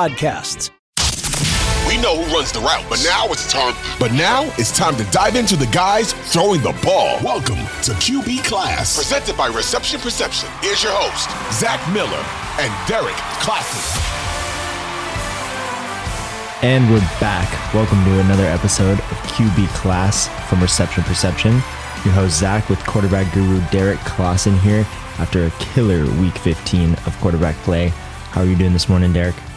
podcasts. We know who runs the route, but now it's time. But now it's time to dive into the guys throwing the ball. Welcome to QB Klass, presented by Reception Perception. Here's your host, Zach Miller and Derrik Klassen. And we're back. Welcome to another episode of QB Klass from Reception Perception. Your host Zach with quarterback guru Derrik Klassen here after a killer week 15 of quarterback play. How are you doing this morning, Derrik?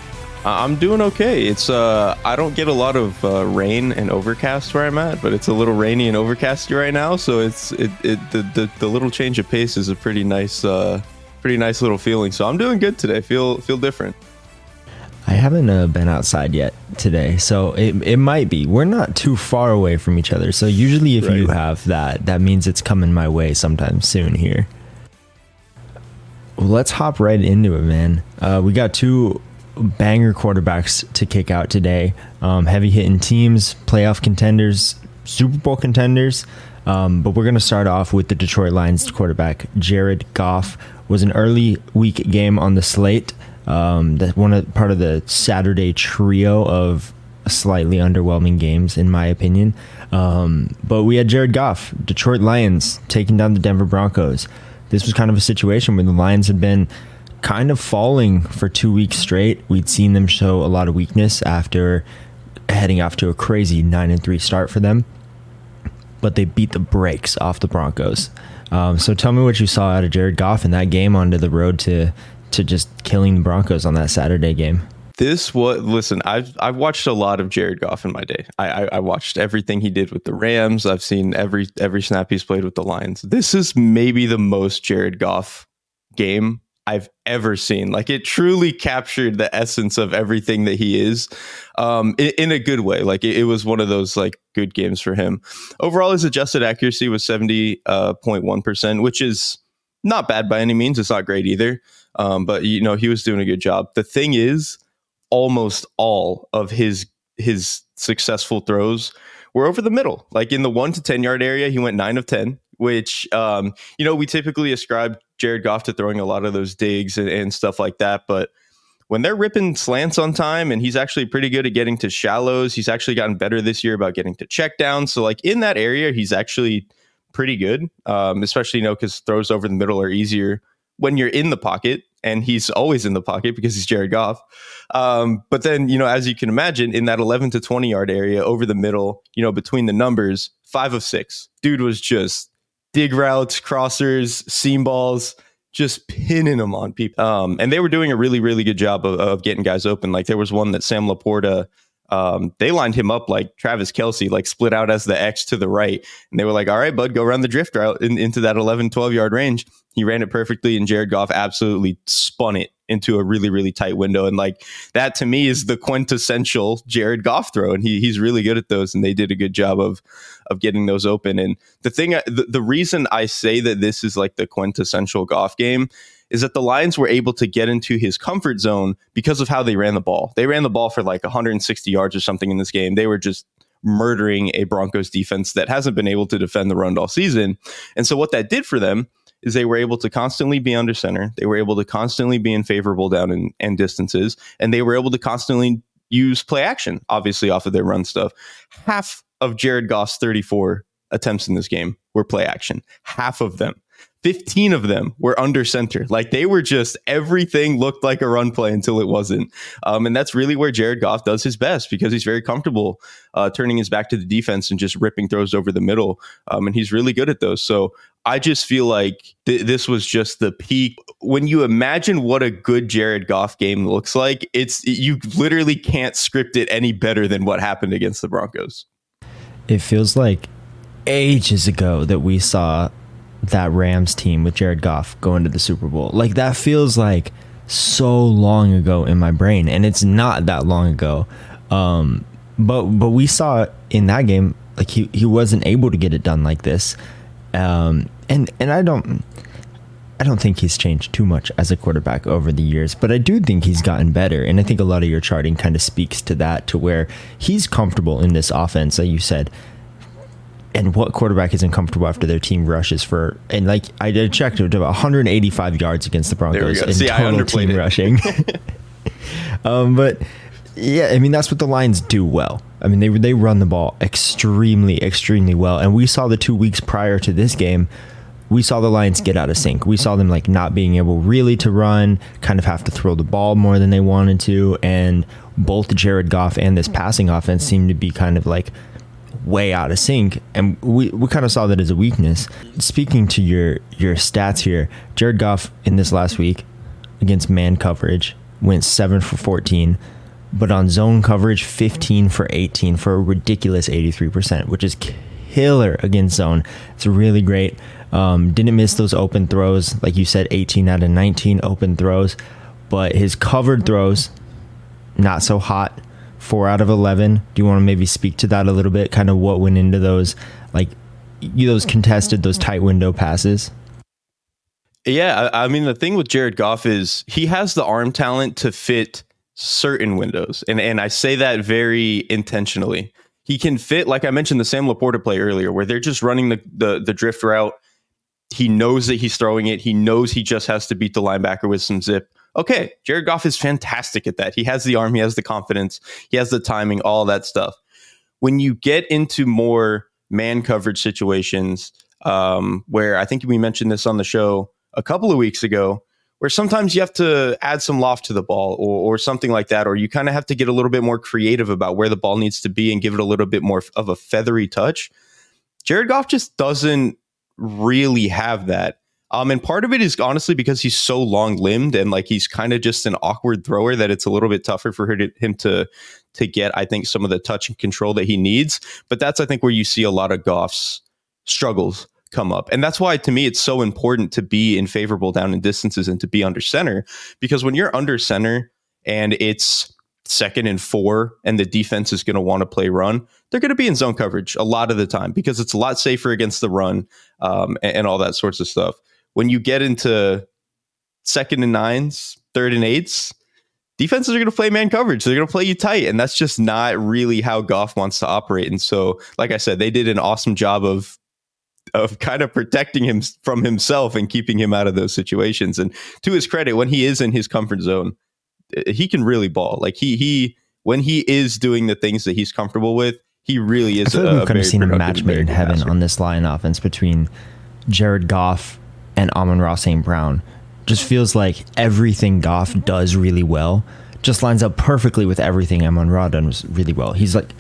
I'm doing okay. It's uh, I don't get a lot of uh, rain and overcast where I'm at, but it's a little rainy and overcasty right now. So it's it, it the, the, the little change of pace is a pretty nice uh, pretty nice little feeling. So I'm doing good today. Feel feel different. I haven't uh, been outside yet today, so it, it might be. We're not too far away from each other, so usually if right. you have that, that means it's coming my way sometime soon here. Well, let's hop right into it, man. Uh, we got two banger quarterbacks to kick out today. Um, heavy hitting teams, playoff contenders, Super Bowl contenders. Um, but we're going to start off with the Detroit Lions quarterback, Jared Goff. Was an early week game on the slate. Um, that one of, part of the Saturday trio of slightly underwhelming games, in my opinion. Um, but we had Jared Goff, Detroit Lions, taking down the Denver Broncos. This was kind of a situation where the Lions had been kind of falling for two weeks straight. We'd seen them show a lot of weakness after heading off to a crazy nine and three start for them, but they beat the brakes off the Broncos. Um, so tell me what you saw out of Jared Goff in that game onto the road to to just killing the Broncos on that Saturday game. This was listen. I've I've watched a lot of Jared Goff in my day. I, I, I watched everything he did with the Rams. I've seen every every snap he's played with the Lions. This is maybe the most Jared Goff game I've ever seen. Like it truly captured the essence of everything that he is, um, in, in, a good way. Like it, it, was one of those like good games for him. Overall, his adjusted accuracy was seventy uh, point one percent, which is not bad by any means. It's not great either, um, but you know he was doing a good job. The thing is, almost all of his his successful throws were over the middle. Like in the one to ten yard area, he went nine of ten which um, you know we typically ascribe Jared Goff to throwing a lot of those digs and, and, stuff like that, but when they're ripping slants on time and he's actually pretty good at getting to shallows, he's actually gotten better this year about getting to check down. So like in that area, he's actually pretty good, um, especially you know because throws over the middle are easier when you're in the pocket. And he's always in the pocket because he's Jared Goff. Um, but then, you know, as you can imagine, in that 11 to 20 yard area over the middle, you know, between the numbers, five of six, dude was just dig routes, crossers, seam balls, just pinning them on people. Um, and they were doing a really, really good job of, of, getting guys open. Like there was one that Sam LaPorta, um, they lined him up like Travis Kelce, like split out as the X to the right. And they were like, all right, bud, go run the drift route in, into that 11, 12 yard range. He ran it perfectly, and Jared Goff absolutely spun it into a really, really tight window. And like that to me is the quintessential Jared Goff throw. And he, he's really good at those. And they did a good job of of getting those open. And the thing, the, the reason I say that this is like the quintessential Goff game is that the Lions were able to get into his comfort zone because of how they ran the ball. They ran the ball for like 160 yards or something in this game. They were just murdering a Broncos defense that hasn't been able to defend the run all season. And so what that did for them is they were able to constantly be under center. They were able to constantly be in favorable down and, and distances, and they were able to constantly use play action, obviously off of their run stuff. Half of Jared Goff's 34 attempts in this game were play action. Half of them. 15 of them were under center. Like they were just everything looked like a run play until it wasn't. Um, and that's really where Jared Goff does his best because he's very comfortable uh, turning his back to the defense and just ripping throws over the middle. Um, and he's really good at those. So I just feel like th- this was just the peak. When you imagine what a good Jared Goff game looks like, it's you literally can't script it any better than what happened against the Broncos. It feels like ages ago that we saw that Rams team with Jared Goff going to the Super Bowl. Like that feels like so long ago in my brain, and it's not that long ago. Um, but but we saw in that game like he, he wasn't able to get it done like this, um, and and I don't. I don't think he's changed too much as a quarterback over the years, but I do think he's gotten better. And I think a lot of your charting kind of speaks to that, to where he's comfortable in this offense. Like you said, and what quarterback isn't comfortable after their team rushes for and like I did check to 185 yards against the Broncos in See, total team it. rushing. um, but yeah, I mean that's what the Lions do well. I mean they they run the ball extremely extremely well, and we saw the two weeks prior to this game. We saw the Lions get out of sync. We saw them like not being able really to run, kind of have to throw the ball more than they wanted to, and both Jared Goff and this passing offense seemed to be kind of like way out of sync, and we, we kind of saw that as a weakness. Speaking to your your stats here, Jared Goff in this last week against man coverage went seven for fourteen, but on zone coverage, fifteen for eighteen for a ridiculous eighty three percent, which is killer against zone. It's really great. Um, didn't miss those open throws, like you said, eighteen out of nineteen open throws, but his covered throws not so hot four out of 11. Do you want to maybe speak to that a little bit? Kind of what went into those, like you, those contested, those tight window passes? Yeah. I mean, the thing with Jared Goff is he has the arm talent to fit certain windows. And, and I say that very intentionally. He can fit, like I mentioned, the Sam LaPorta play earlier, where they're just running the, the, the drift route. He knows that he's throwing it. He knows he just has to beat the linebacker with some zip okay, Jared Goff is fantastic at that. He has the arm, he has the confidence, he has the timing, all that stuff. When you get into more man coverage situations, um, where I think we mentioned this on the show a couple of weeks ago, where sometimes you have to add some loft to the ball or, or something like that, or you kind of have to get a little bit more creative about where the ball needs to be and give it a little bit more of a feathery touch. Jared Goff just doesn't really have that. Um, and part of it is honestly because he's so long limbed and like he's kind of just an awkward thrower that it's a little bit tougher for to, him to to get, I think, some of the touch and control that he needs. But that's I think where you see a lot of Goff's struggles come up. And that's why to me it's so important to be in favorable down and distances and to be under center. Because when you're under center and it's second and four and the defense is going to want to play run, they're going to be in zone coverage a lot of the time because it's a lot safer against the run um, and, and all that sorts of stuff when you get into second and nines, third and eights, defenses are going to play man coverage. They're going to play you tight. And that's just not really how Goff wants to operate. And so, like I said, they did an awesome job of of kind of protecting him from himself and keeping him out of those situations. And to his credit, when he is in his comfort zone, eh, he can really ball. Like he he when he is doing the things that he's comfortable with, he really is. I feel like we've kind of seen a match made in heaven passer. on this line offense between Jared Goff and Amon-Ra St. Brown. Just feels like everything Goff does really well just lines up perfectly with everything Amon-Ra does really well. He's like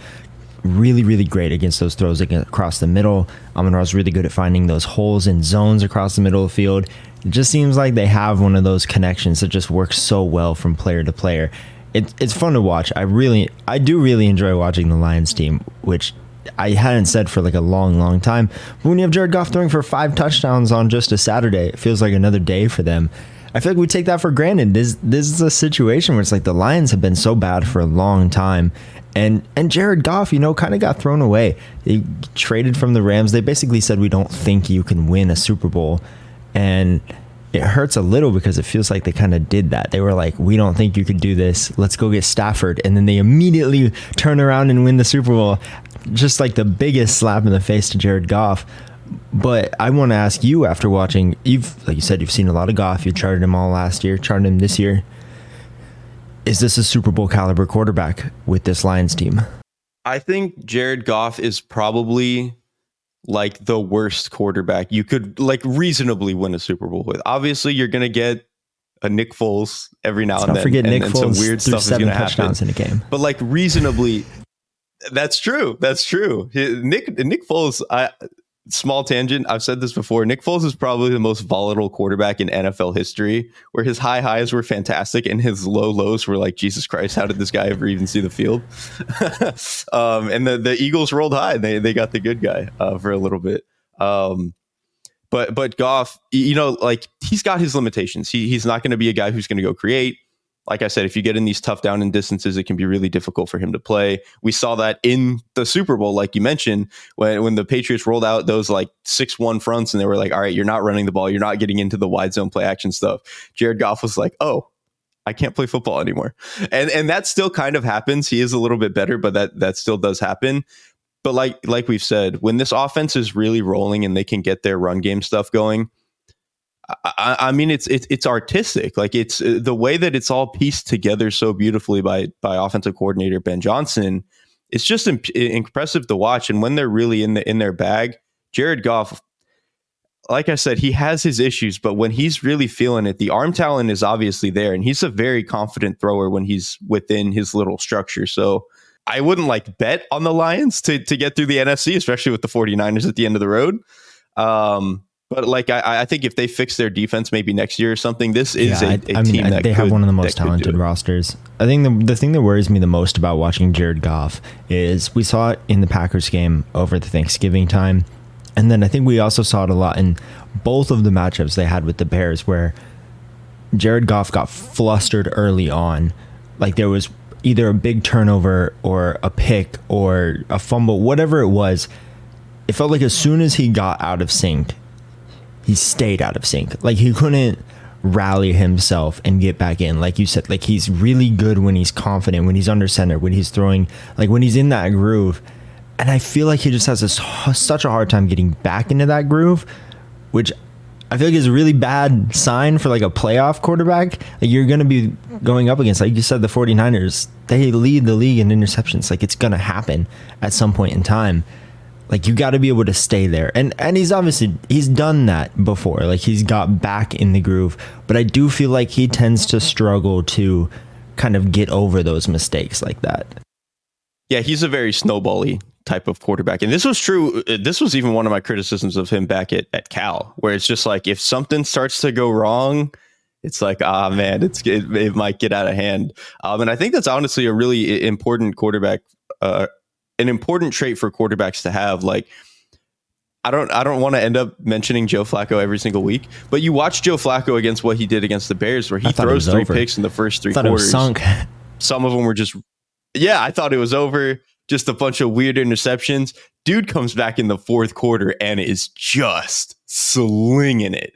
really, really great against those throws across the middle. Amon-Ra's really good at finding those holes and zones across the middle of the field. It just seems like they have one of those connections that just works so well from player to player. It, it's fun to watch. I really, I do really enjoy watching the Lions team, which I hadn't said for like a long, long time. But when you have Jared Goff throwing for five touchdowns on just a Saturday, it feels like another day for them. I feel like we take that for granted. This this is a situation where it's like the Lions have been so bad for a long time, and and Jared Goff, you know, kind of got thrown away. He traded from the Rams. They basically said we don't think you can win a Super Bowl, and it hurts a little because it feels like they kind of did that. They were like, "We don't think you could do this. Let's go get Stafford," and then they immediately turn around and win the Super Bowl just like the biggest slap in the face to Jared Goff. But I want to ask you after watching, you've like you said, you've seen a lot of Goff. You charted him all last year, charted him this year. Is this a Super Bowl caliber quarterback with this Lions team? I think Jared Goff is probably like the worst quarterback you could like reasonably win a Super Bowl with. Obviously, you're going to get a Nick Foles every now Let's and then. forget and, Nick and Foles some weird stuff is seven going to touchdowns happen. in a game. But like reasonably, that's true. That's true. Nick Nick Foles. I small tangent. I've said this before. Nick Foles is probably the most volatile quarterback in NFL history. Where his high highs were fantastic and his low lows were like Jesus Christ. How did this guy ever even see the field? um, and the the Eagles rolled high. They they got the good guy uh, for a little bit. Um, but but Goff, you know, like he's got his limitations. He he's not going to be a guy who's going to go create. Like I said, if you get in these tough down and distances, it can be really difficult for him to play. We saw that in the Super Bowl, like you mentioned, when when the Patriots rolled out those like six one fronts, and they were like, "All right, you're not running the ball, you're not getting into the wide zone play action stuff." Jared Goff was like, "Oh, I can't play football anymore," and and that still kind of happens. He is a little bit better, but that that still does happen. But like like we've said, when this offense is really rolling and they can get their run game stuff going, I, I mean it's it's it's artistic. Like it's uh, the way that it's all pieced together so beautifully by by offensive coordinator Ben Johnson. It's just imp- impressive to watch. And when they're really in the in their bag, Jared Goff, like I said, he has his issues, but when he's really feeling it, the arm talent is obviously there, and he's a very confident thrower when he's within his little structure. So I wouldn't like bet on the Lions to to get through the NFC, especially with the 49ers at the end of the road. Um, but like I, I think if they fix their defense maybe next year or something, this is Yeah, a, I- a I mean, team I- that they have one of the most could talented rosters. I think the the thing that worries me the most about watching Jared Goff is we saw it in the Packers game over the Thanksgiving time, and then I think we also saw it a lot in both of the matchups they had with the Bears, where Jared Goff got flustered early on, like there was either a big turnover or a pick or a fumble, whatever it was. It felt like as soon as he got out of sync, he stayed out of sync. Like he couldn't rally himself and get back in. Like you said, like he's really good when he's confident, when he's under center, when he's throwing, like when he's in that groove. And I feel like he just has this such a hard time getting back into that groove, which I feel like is a really bad sign for like a playoff quarterback. Like you're going to be going up against, like you said, the 49ers. They lead the league in interceptions. Like it's going to happen at some point in time like you got to be able to stay there and and he's obviously he's done that before like he's got back in the groove but i do feel like he tends to struggle to kind of get over those mistakes like that Yeah, he's a very snowbally type of quarterback. And this was true. uh, This was even one of my criticisms of him back at, at Cal, where it's just like if something starts to go wrong, it's like, ah, man, it's it, it might get out of hand. Um, and I think that's honestly a really important quarterback, uh, an important trait for quarterbacks to have. Like, I don't, I don't want to end up mentioning Joe Flacco every single week, but you watch Joe Flacco against what he did against the Bears, where he I thought it throws three over. picks in the first three quarters sunk some of them were just yeah i thought it was over just a bunch of weird interceptions dude comes back in the fourth quarter and is just slinging it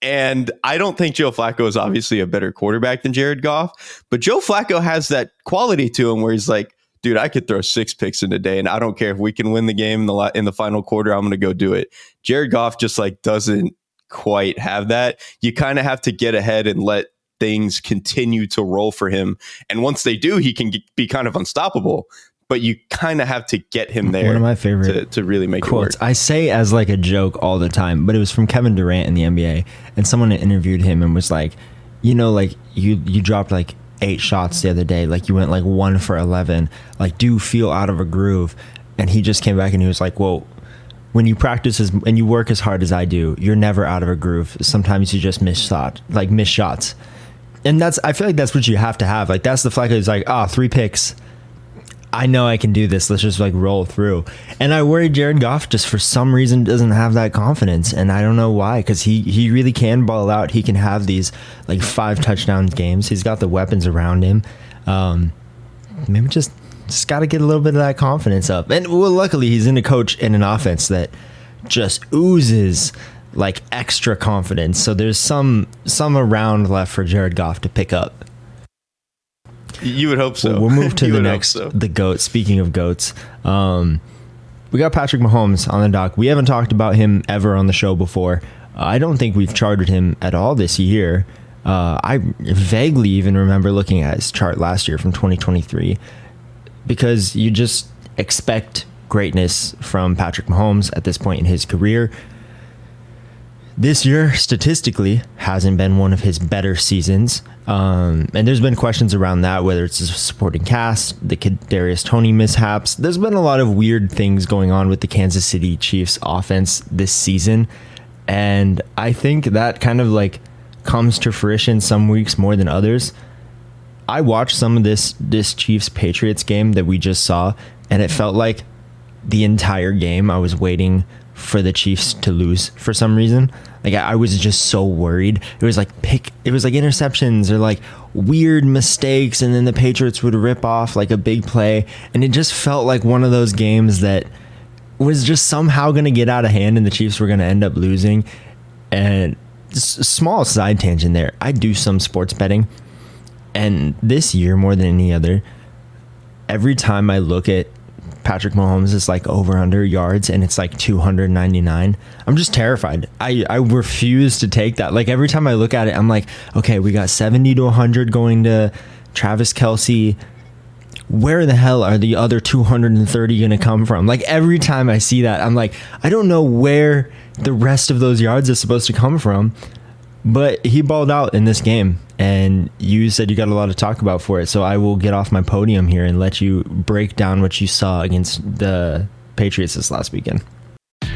and i don't think joe flacco is obviously a better quarterback than jared goff but joe flacco has that quality to him where he's like dude i could throw six picks in a day and i don't care if we can win the game in the, in the final quarter i'm going to go do it jared goff just like doesn't quite have that you kind of have to get ahead and let things continue to roll for him. And once they do, he can get, be kind of unstoppable. But you kind of have to get him there one of my favorite to, to really make quotes it work. i say as like a joke all the time but it was from kevin durant in the nba and someone interviewed him and was like you know like you you dropped like eight shots the other day like you went like one for 11 like do feel out of a groove and he just came back and he was like well when you practice as and you work as hard as I do, you're never out of a groove. Sometimes you just miss shot, like miss shots, and that's I feel like that's what you have to have. Like that's the Flacco is like, ah, three picks. I know I can do this. Let's just like roll through. And I worry Jared Goff just for some reason doesn't have that confidence, and I don't know why. Because he he really can ball out. He can have these like five touchdown games. He's got the weapons around him. Um, maybe just just got to get a little bit of that confidence up. And well, luckily he's in a coach in an offense that just oozes like extra confidence. So there's some some around left for Jared Goff to pick up. You would hope so. We'll move to the next so. the goat. Speaking of goats, um, we got Patrick Mahomes on the dock. We haven't talked about him ever on the show before. Uh, I don't think we've charted him at all this year. Uh, I vaguely even remember looking at his chart last year from 2023 because you just expect greatness from Patrick Mahomes at this point in his career. This year, statistically, hasn't been one of his better seasons. Um, and there's been questions around that, whether it's the supporting cast, the Kadarius Toney mishaps. There's been a lot of weird things going on with the Kansas City Chiefs offense this season, and I think that kind of like comes to fruition some weeks more than others. I watched some of this this Chiefs Patriots game that we just saw, and it felt like the entire game I was waiting for the Chiefs to lose for some reason. Like I was just so worried. It was like pick it was like interceptions or like weird mistakes and then the Patriots would rip off like a big play and it just felt like one of those games that was just somehow going to get out of hand and the Chiefs were going to end up losing. And small side tangent there. I do some sports betting and this year more than any other every time I look at Patrick Mahomes is like over under yards and it's like 299. I'm just terrified. I, I refuse to take that. Like every time I look at it, I'm like, okay, we got 70 to 100 going to Travis Kelce. Where the hell are the other 230 going to come from? Like every time I see that, I'm like, I don't know where the rest of those yards is supposed to come from. But he balled out in this game, and you said you got a lot to talk about for it. So I will get off my podium here and let you break down what you saw against the Patriots this last weekend.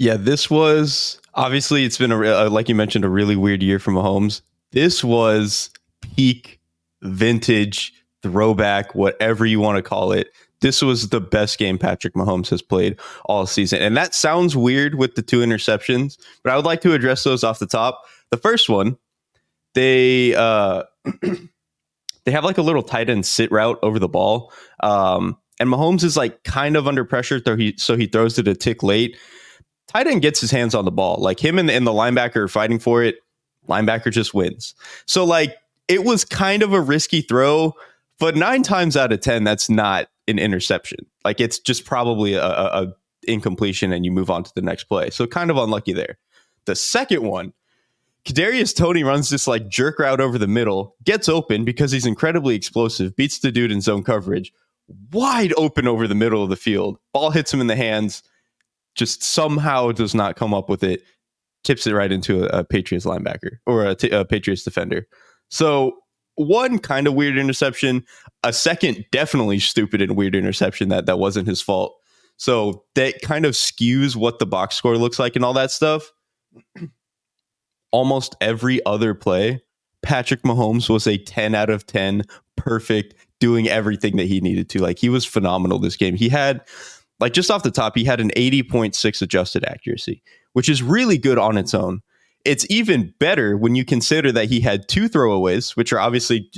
Yeah, this was obviously it's been a uh, like you mentioned a really weird year for Mahomes. This was peak vintage throwback, whatever you want to call it. This was the best game Patrick Mahomes has played all season. And that sounds weird with the two interceptions, but I would like to address those off the top. The first one, they uh they have like a little tight end sit route over the ball. Um and Mahomes is like kind of under pressure, so he so he throws it a tick late tight end gets his hands on the ball. Like him and the, and the linebacker are fighting for it. Linebacker just wins. So like it was kind of a risky throw, but nine times out of ten, that's not an interception. Like it's just probably a, a, a incompletion, and you move on to the next play. So kind of unlucky there. The second one, Kadarius Toney runs this like jerk route over the middle, gets open because he's incredibly explosive, beats the dude in zone coverage, wide open over the middle of the field. Ball hits him in the hands just somehow does not come up with it, tips it right into a, a Patriots linebacker or a, t- a Patriots defender. So one kind of weird interception, a second definitely stupid and weird interception that that wasn't his fault. So that kind of skews what the box score looks like and all that stuff. Almost every other play, Patrick Mahomes was a 10 out of 10, perfect, doing everything that he needed to. Like he was phenomenal this game. He had like just off the top, he had an 80.6 adjusted accuracy, which is really good on its own. It's even better when you consider that he had two throwaways, which are obviously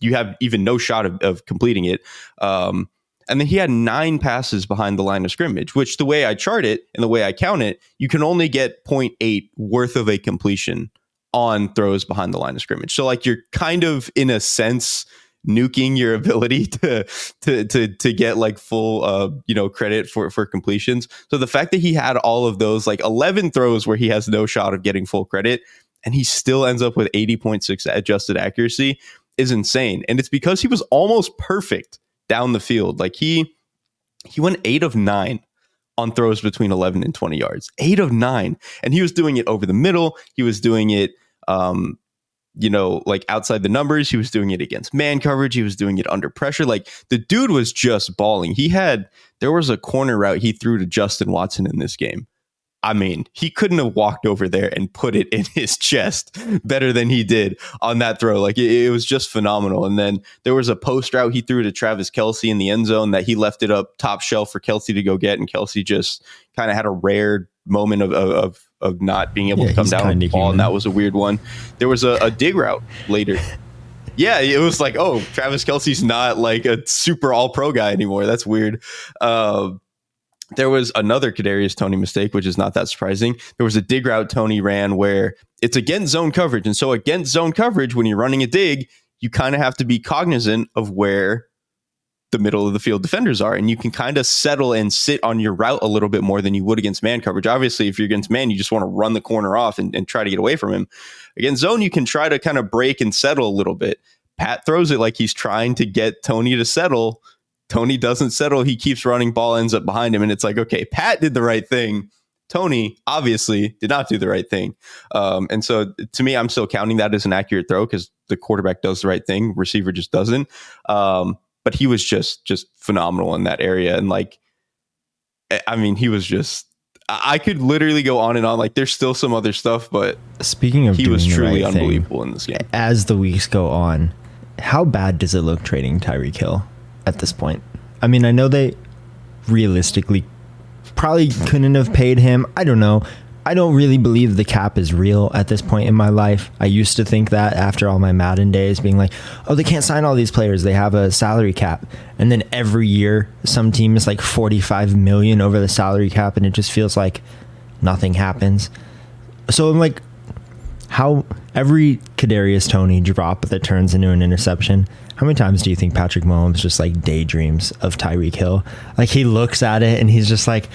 you have even no shot of, of completing it. Um, and then he had nine passes behind the line of scrimmage, which the way I chart it and the way I count it, you can only get 0.8 worth of a completion on throws behind the line of scrimmage. So like you're kind of in a sense nuking your ability to to to to get like full uh you know credit for for completions. So the fact that he had all of those like 11 throws where he has no shot of getting full credit and he still ends up with 80.6 adjusted accuracy is insane. And it's because he was almost perfect down the field. Like he he went 8 of 9 on throws between 11 and 20 yards. 8 of 9 and he was doing it over the middle. He was doing it um you know, like outside the numbers. He was doing it against man coverage. He was doing it under pressure. Like the dude was just balling. He had, there was a corner route he threw to Justin Watson in this game. I mean, he couldn't have walked over there and put it in his chest better than he did on that throw. Like it, it was just phenomenal. And then there was a post route he threw to Travis Kelce in the end zone that he left it up top shelf for Kelce to go get. And Kelce just kind of had a rare moment of, of, of not being able yeah, to come down on the ball, human. and that was a weird one. There was a, a dig route later. yeah, it was like, oh, Travis Kelce's not like a super all pro guy anymore. That's weird. Uh, there was another Kadarius Toney mistake, which is not that surprising. There was a dig route Toney ran where it's against zone coverage, and so against zone coverage, when you're running a dig, you kind of have to be cognizant of where the middle of the field defenders are, and you can kind of settle and sit on your route a little bit more than you would against man coverage. Obviously, if you're against man, you just want to run the corner off and, and try to get away from him. Against zone, you can try to kind of break and settle a little bit. Pat throws it like he's trying to get Toney to settle Toney doesn't settle. He keeps running, ball ends up behind him. And it's like, okay, Pat did the right thing. Toney obviously did not do the right thing. Um, and so to me, I'm still counting that as an accurate throw because the quarterback does the right thing, receiver just doesn't. Um, but he was just just phenomenal in that area. And like, I mean, he was just I could literally go on and on. Like, there's still some other stuff, but speaking of, he was truly right unbelievable thing, in this game. As the weeks go on, how bad does it look trading Tyreek Hill? at this point. I mean, I know they realistically probably couldn't have paid him. I don't know. I don't really believe the cap is real at this point in my life. I used to think that after all my Madden days, being like, oh, they can't sign all these players. They have a salary cap. And then every year, some team is like 45 million over the salary cap, and it just feels like nothing happens. So I'm like, how every Kadarius Toney drop that turns into an interception, how many times do you think Patrick Mahomes just like daydreams of Tyreek Hill? Like he looks at it and he's just like,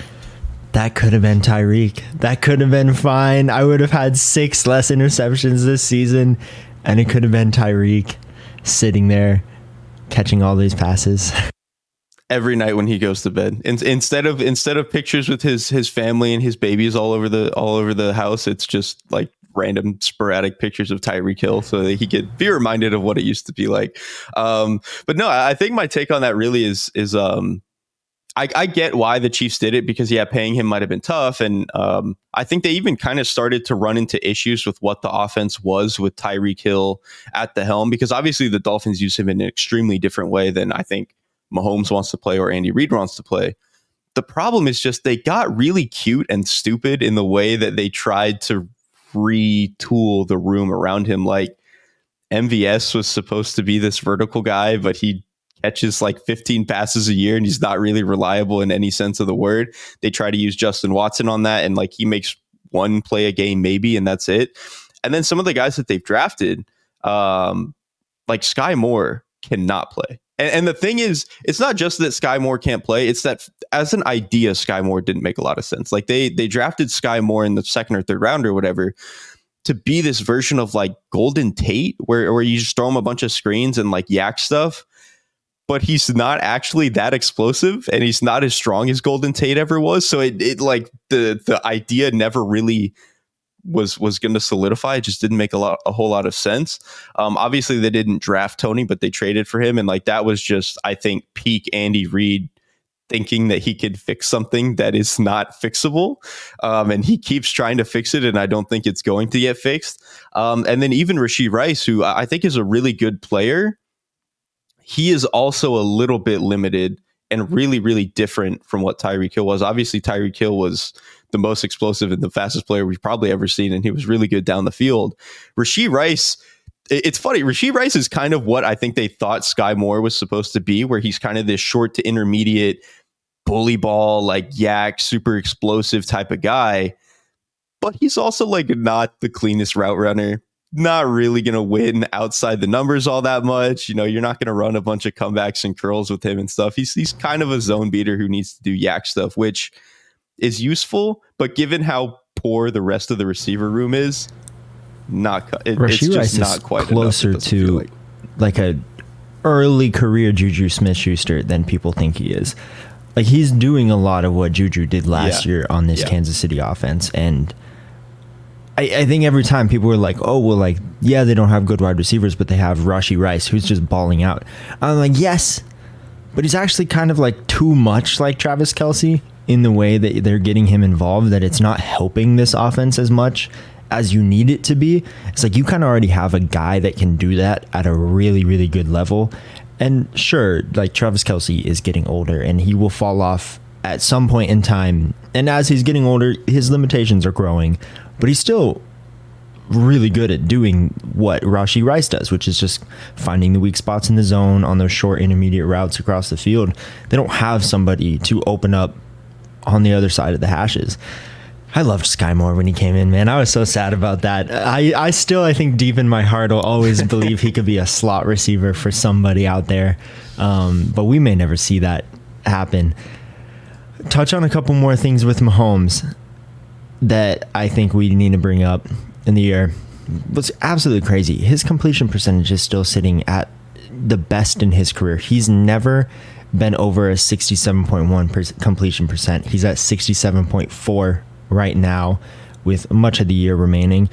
that could have been Tyreek. That could have been fine. I would have had six less interceptions this season, and it could have been Tyreek sitting there catching all these passes. Every night when he goes to bed, In- instead of instead of pictures with his his family and his babies all over the all over the house, it's just like random sporadic pictures of Tyreek Hill so that he could be reminded of what it used to be like. Um, but no, I think my take on that really is is um, I, I, get why the Chiefs did it because yeah, paying him might have been tough, and um, I think they even kind of started to run into issues with what the offense was with Tyreek Hill at the helm because obviously the Dolphins use him in an extremely different way than I think Mahomes wants to play or Andy Reid wants to play. The problem is just they got really cute and stupid in the way that they tried to retool the room around him. Like MVS was supposed to be this vertical guy, but he catches like 15 passes a year and he's not really reliable in any sense of the word. They try to use Justin Watson on that and like he makes one play a game maybe and that's it. And then some of the guys that they've drafted, um, like Skyy Moore cannot play. And, and, the thing is, it's not just that Skyy Moore can't play. It's that as an idea, Skyy Moore didn't make a lot of sense. Like they they drafted Skyy Moore in the second or third round or whatever to be this version of like Golden Tate, where where you just throw him a bunch of screens and like YAC stuff. But he's not actually that explosive, and he's not as strong as Golden Tate ever was. So it, it like the the idea never really was was going to solidify. It just didn't make a lot a whole lot of sense. Um, obviously, they didn't draft Toney, but they traded for him, and like that was just I think peak Andy Reid thinking that he could fix something that is not fixable. Um, and he keeps trying to fix it, and I don't think it's going to get fixed. Um, and then even Rashee Rice, who I think is a really good player, he is also a little bit limited and really, really different from what Tyreek Hill was. Obviously, Tyreek Hill was the most explosive and the fastest player we've probably ever seen, and he was really good down the field. Rashee Rice, it's funny. Rashee Rice is kind of what I think they thought Skyy Moore was supposed to be, where he's kind of this short to intermediate bully ball, like YAC, super explosive type of guy. But he's also like not the cleanest route runner not really going to win outside the numbers all that much. You know, you're not going to run a bunch of comebacks and curls with him and stuff. He's he's kind of a zone beater who needs to do YAC stuff, which is useful, but given how poor the rest of the receiver room is, not it, it's just Rice not quite closer to like. like a early career JuJu Smith-Schuster than people think he is. Like he's doing a lot of what Juju did last yeah. year on this yeah. Kansas City offense, and I, I, think every time people were like, "Oh, well, like, yeah, they don't have good wide receivers, but they have Rashee Rice, who's just balling out." I'm like, yes, but he's actually kind of like too much like Travis Kelce in the way that they're getting him involved. That it's not helping this offense as much as you need it to be. It's like you kind of already have a guy that can do that at a really, really good level. And sure, like Travis Kelce is getting older, and he will fall off at some point in time. And as he's getting older, his limitations are growing but he's still really good at doing what Rashee Rice does, which is just finding the weak spots in the zone on those short intermediate routes across the field. They don't have somebody to open up on the other side of the hashes. I loved Skyy Moore when he came in, man. I was so sad about that. I, I still, I think deep in my heart, will always believe he could be a slot receiver for somebody out there. Um, but we may never see that happen. Touch on a couple more things with Mahomes that I think we need to bring up in the year. was absolutely crazy, his completion percentage is still sitting at the best in his career. He's never been over a 67.1 completion percent. He's at 67.4 right now with much of the year remaining.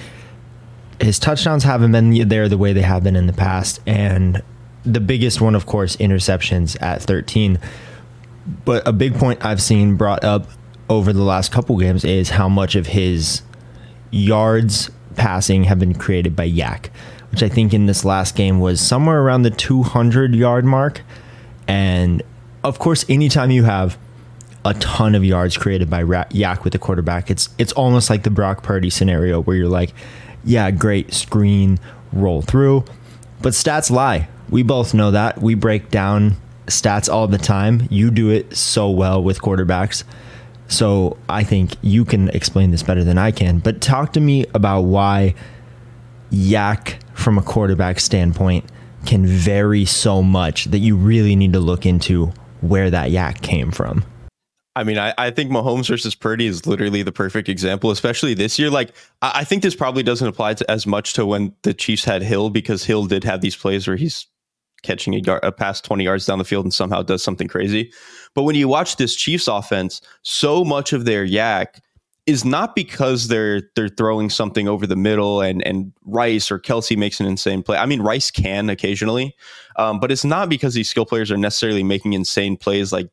His touchdowns haven't been there the way they have been in the past. And the biggest one, of course, interceptions at 13. But a big point I've seen brought up over the last couple games is how much of his yards passing have been created by YAC, which I think in this last game was somewhere around the 200 yard mark. And of course, anytime you have a ton of yards created by YAC with the quarterback. It's it's almost like the Brock Purdy scenario where you're like, yeah, great screen roll through, but stats lie. We both know that. We break down stats all the time. You do it so well with quarterbacks. So I think you can explain this better than I can. But talk to me about why YAC from a quarterback standpoint can vary so much that you really need to look into where that YAC came from. I mean, I, I think Mahomes versus Purdy is literally the perfect example, especially this year. Like, I, I think this probably doesn't apply to as much to when the Chiefs had Hill because Hill did have these plays where he's catching a, yard, a pass 20 yards down the field and somehow does something crazy. But when you watch this Chiefs offense, so much of their YAC is not because they're they're throwing something over the middle and and Rice or Kelce makes an insane play. I mean, Rice can occasionally, um, but it's not because these skill players are necessarily making insane plays like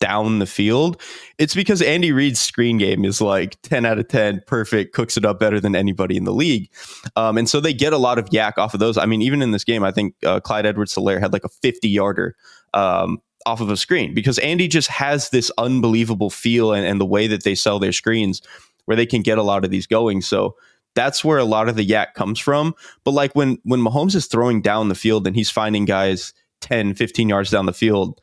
down the field, it's because Andy Reid's screen game is like 10 out of 10, perfect, cooks it up better than anybody in the league. Um, and so they get a lot of YAC off of those. I mean, even in this game, I think uh, Clyde Edwards-Helaire had like a 50 yarder um, off of a screen because Andy just has this unbelievable feel and, and the way that they sell their screens where they can get a lot of these going. So that's where a lot of the YAC comes from. But like when when Mahomes is throwing down the field and he's finding guys 10, 15 yards down the field,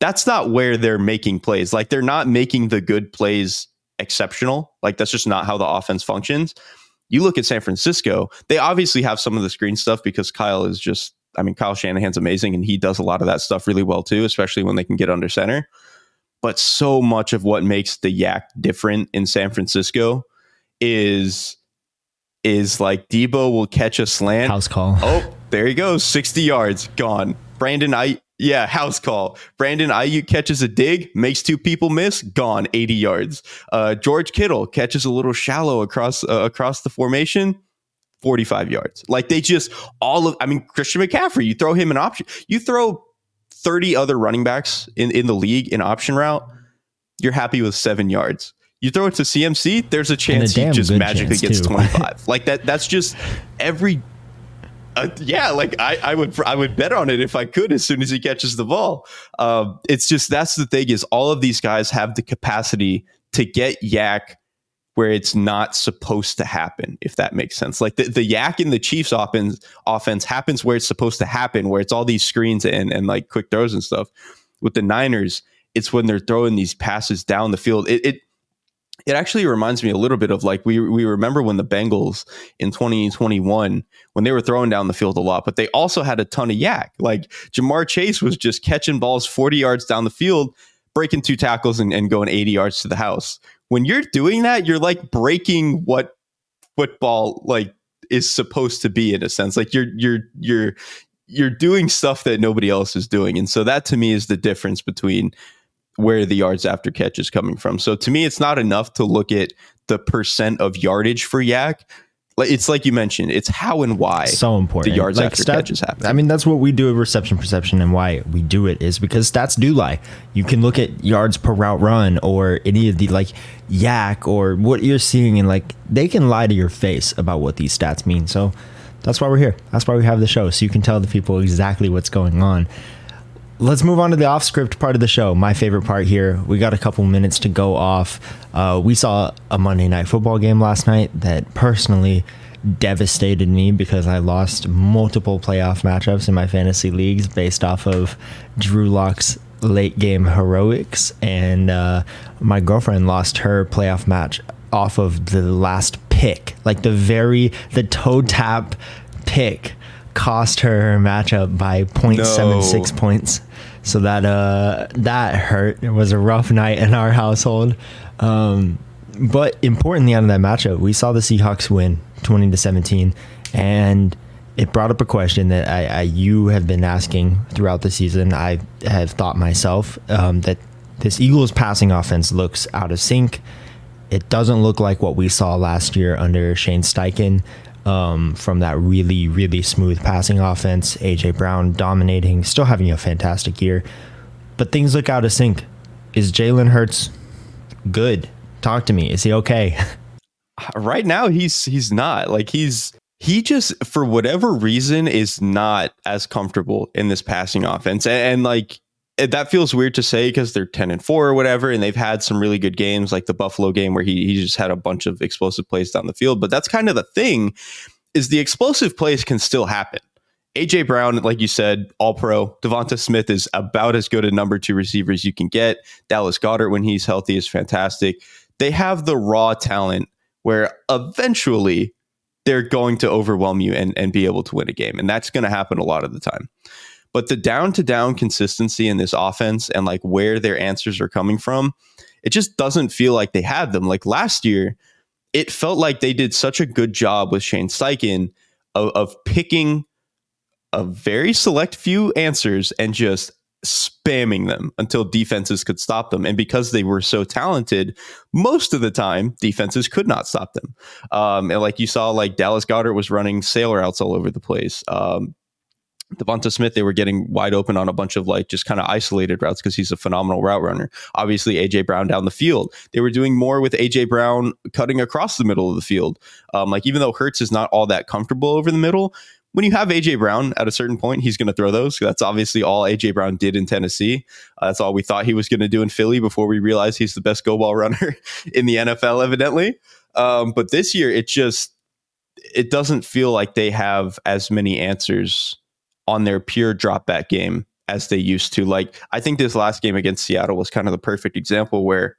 that's not where they're making plays. Like they're not making the good plays exceptional. Like that's just not how the offense functions. You look at San Francisco, they obviously have some of the screen stuff because Kyle is just, I mean, Kyle Shanahan's amazing and he does a lot of that stuff really well too, especially when they can get under center. But so much of what makes the YAC different in San Francisco is is like Deebo will catch a slant. House call. Oh, there he goes. 60 yards, gone. Brandon I yeah, house call. Brandon Aiyuk catches a dig, makes two people miss, gone 80 yards. Uh, George Kittle catches a little shallow across uh, across the formation, 45 yards. Like they just all of I mean Christian McCaffrey, you throw him an option. You throw 30 other running backs in in the league in option route, you're happy with 7 yards. You throw it to CMC, there's a chance a he just magically gets too. 25. like that that's just every uh, yeah, like I, I would I would bet on it if I could as soon as he catches the ball. Um, it's just that's the thing is all of these guys have the capacity to get YAC where it's not supposed to happen, if that makes sense. Like the, the YAC in the Chiefs offense offense happens where it's supposed to happen, where it's all these screens and, and like quick throws and stuff. With the Niners, it's when they're throwing these passes down the field. It, it it actually reminds me a little bit of like we we remember when the Bengals in 2021 when they were throwing down the field a lot, but they also had a ton of YAC. Like Ja'Marr Chase was just catching balls 40 yards down the field, breaking two tackles and, and going 80 yards to the house. When you're doing that, you're like breaking what football like is supposed to be in a sense. Like you're you're you're you're doing stuff that nobody else is doing. And so that to me is the difference between where the yards after catch is coming from. So to me, it's not enough to look at the percent of yardage for YAC. It's like you mentioned, it's how and why so important the yards like after stat, catches happen. I mean, that's what we do at reception perception, and why we do it is because stats do lie. You can look at yards per route run or any of the like YAC or what you're seeing, and like they can lie to your face about what these stats mean. So that's why we're here. That's why we have the show, so you can tell the people exactly what's going on let's move on to the off script part of the show. My favorite part here. We got a couple minutes to go off. Uh, we saw a Monday night football game last night that personally devastated me because I lost multiple playoff matchups in my fantasy leagues based off of Drew Lock's late game heroics, and uh, my girlfriend lost her playoff match off of the last pick, like the very the toe tap pick cost her her matchup by 0.76 no. points. So that uh that hurt. It was a rough night in our household. Um, but importantly, out of that matchup, we saw the Seahawks win 20 to 17, and it brought up a question that I, I, you have been asking throughout the season. I have thought myself um, that this Eagles passing offense looks out of sync. It doesn't look like what we saw last year under Shane Steichen um, from that really, really smooth passing offense. AJ Brown dominating, still having a fantastic year, but things look out of sync. Is Jalen Hurts good? Talk to me. Is he okay? right now, he's he's not like he's he just for whatever reason is not as comfortable in this passing offense and, and like that feels weird to say because they're 10 and 4 or whatever and they've had some really good games like the buffalo game where he, he just had a bunch of explosive plays down the field but that's kind of the thing is the explosive plays can still happen AJ Brown, like you said, all pro. DeVonta Smith is about as good a number two receiver as you can get. Dallas Goedert when he's healthy, is fantastic. They have the raw talent where eventually they're going to overwhelm you and, and be able to win a game. And that's going to happen a lot of the time. But the down to down consistency in this offense and like where their answers are coming from, it just doesn't feel like they had them. Like last year, it felt like they did such a good job with Shane Steichen of, of picking a very select few answers and just spamming them until defenses could stop them. And because they were so talented, most of the time defenses could not stop them. Um, and like you saw, like Dallas Goedert was running sail routes all over the place. Um, DeVonta Smith, they were getting wide open on a bunch of like just kind of isolated routes because he's a phenomenal route runner. Obviously, AJ Brown down the field. They were doing more with AJ Brown cutting across the middle of the field. Um, like even though Hurts is not all that comfortable over the middle, when you have AJ Brown at a certain point, he's going to throw those. That's obviously all AJ Brown did in Tennessee. Uh, that's all we thought he was going to do in Philly before we realized he's the best go ball runner in the NFL, evidently. Um, but this year, it just it doesn't feel like they have as many answers on their pure drop back game as they used to. Like I think this last game against Seattle was kind of the perfect example where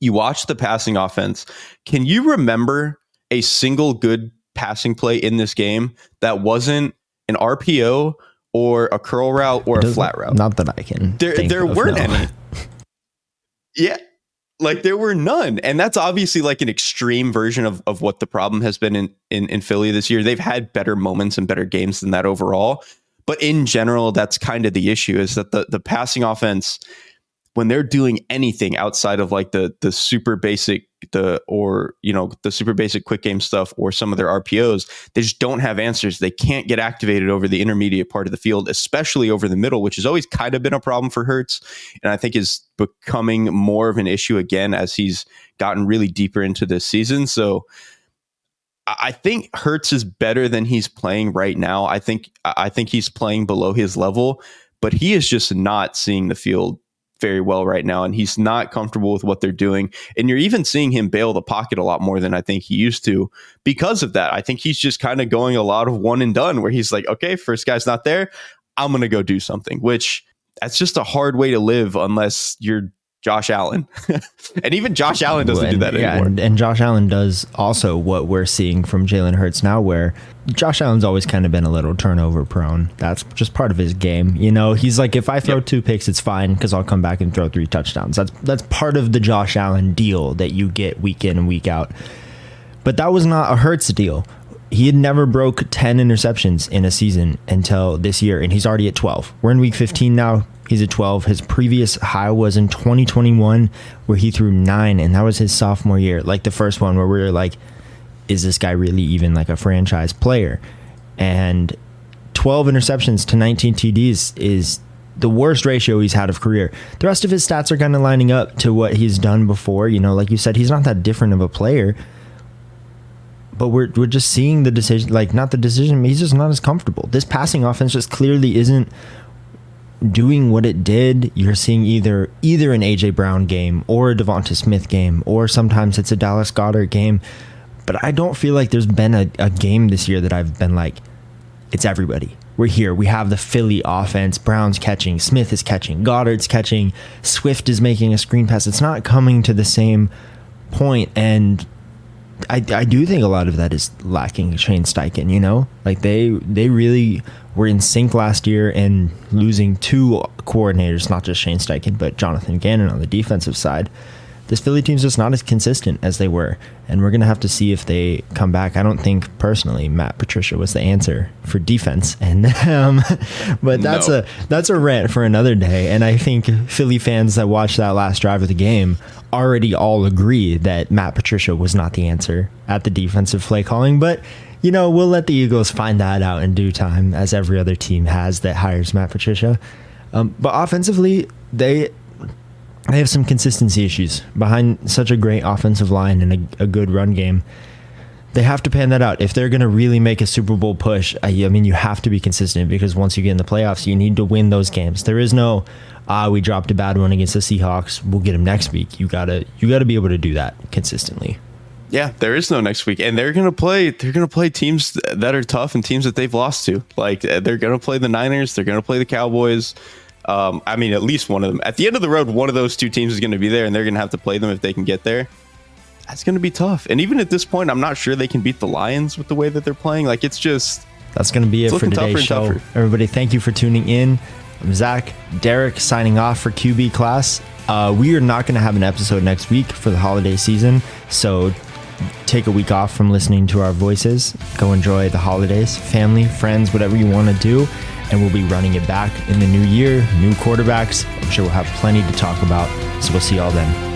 you watch the passing offense. Can you remember a single good passing play in this game that wasn't an RPO or a curl route or a flat route. Not that I can. There, there weren't no. any. yeah, like there were none, and that's obviously like an extreme version of of what the problem has been in in, in Philly this year. They've had better moments and better games than that overall, but in general, that's kind of the issue: is that the the passing offense when they're doing anything outside of like the the super basic the or you know the super basic quick game stuff or some of their RPOs, they just don't have answers. They can't get activated over the intermediate part of the field, especially over the middle, which has always kind of been a problem for Hurts, and I think is becoming more of an issue again as he's gotten really deeper into this season. So. I think Hurts is better than he's playing right now. I think I think he's playing below his level, but he is just not seeing the field very well right now, and he's not comfortable with what they're doing. And you're even seeing him bail the pocket a lot more than I think he used to because of that. I think he's just kind of going a lot of one and done where he's like, okay, first guy's not there. I'm going to go do something, which that's just a hard way to live unless you're Josh Allen. and even Josh Allen doesn't and, do that yeah, anymore. And, and, Josh Allen does also what we're seeing from Jalen Hurts now, where Josh Allen's always kind of been a little turnover prone. That's just part of his game. You know, he's like, if I throw yep. two picks, it's fine because I'll come back and throw three touchdowns. That's that's part of the Josh Allen deal that you get week in and week out. But that was not a Hurts deal. He had never broke 10 interceptions in a season until this year, and he's already at 12. We're in week 15 now. He's at 12. His previous high was in 2021, where he threw nine, and that was his sophomore year. Like the first one, where we were like, is this guy really even like a franchise player? And 12 interceptions to 19 TDs is the worst ratio he's had of career. The rest of his stats are kind of lining up to what he's done before. You know, like you said, he's not that different of a player. But we're we're just seeing the decision, like not the decision. He's just not as comfortable. This passing offense just clearly isn't doing what it did, you're seeing either either an AJ Brown game or a DeVonta Smith game, or sometimes it's a Dallas Goedert game. But I don't feel like there's been a, a game this year that I've been like, it's everybody. we're here. We have the Philly offense. Brown's catching, Smith is catching, Goedert's catching, Swift is making a screen pass. It's not coming to the same point, and I, I do think a lot of that is lacking Shane Steichen. You know, like they they really were in sync last year and losing two coordinators, not just Shane Steichen, but Jonathan Gannon on the defensive side this Philly team's just not as consistent as they were, and we're gonna have to see if they come back. I don't think personally Matt Patricia was the answer for defense, and um, but that's no. a that's a rant for another day. And I think Philly fans that watched that last drive of the game already all agree that Matt Patricia was not the answer at the defensive play calling, but. You know, we'll let the Eagles find that out in due time, as every other team has that hires Matt Patricia. Um, but offensively, they they have some consistency issues behind such a great offensive line and a, a good run game. They have to pan that out. If they're going to really make a Super Bowl push, I, I, mean, you have to be consistent because once you get in the playoffs, you need to win those games. There is no, ah, we dropped a bad one against the Seahawks. We'll get them next week. You gotta, you gotta be able to do that consistently. Yeah, there is no next week, and they're gonna play. They're gonna play teams that are tough and teams that they've lost to. Like they're gonna play the Niners. They're gonna play the Cowboys. Um, I mean, at least one of them. At the end of the road, one of those two teams is going to be there, and they're going to have to play them if they can get there. That's going to be tough. And even at this point, I'm not sure they can beat the Lions with the way that they're playing. Like, it's just. That's going to be it for today's show. Everybody, thank you for tuning in. I'm Zach, Derrik signing off for QB Klass. Uh, we are not going to have an episode next week for the holiday season. So take a week off from listening to our voices. Go enjoy the holidays, family, friends, whatever you want to do and we'll be running it back in the new year, new quarterbacks. I'm sure we'll have plenty to talk about. So we'll see y'all then.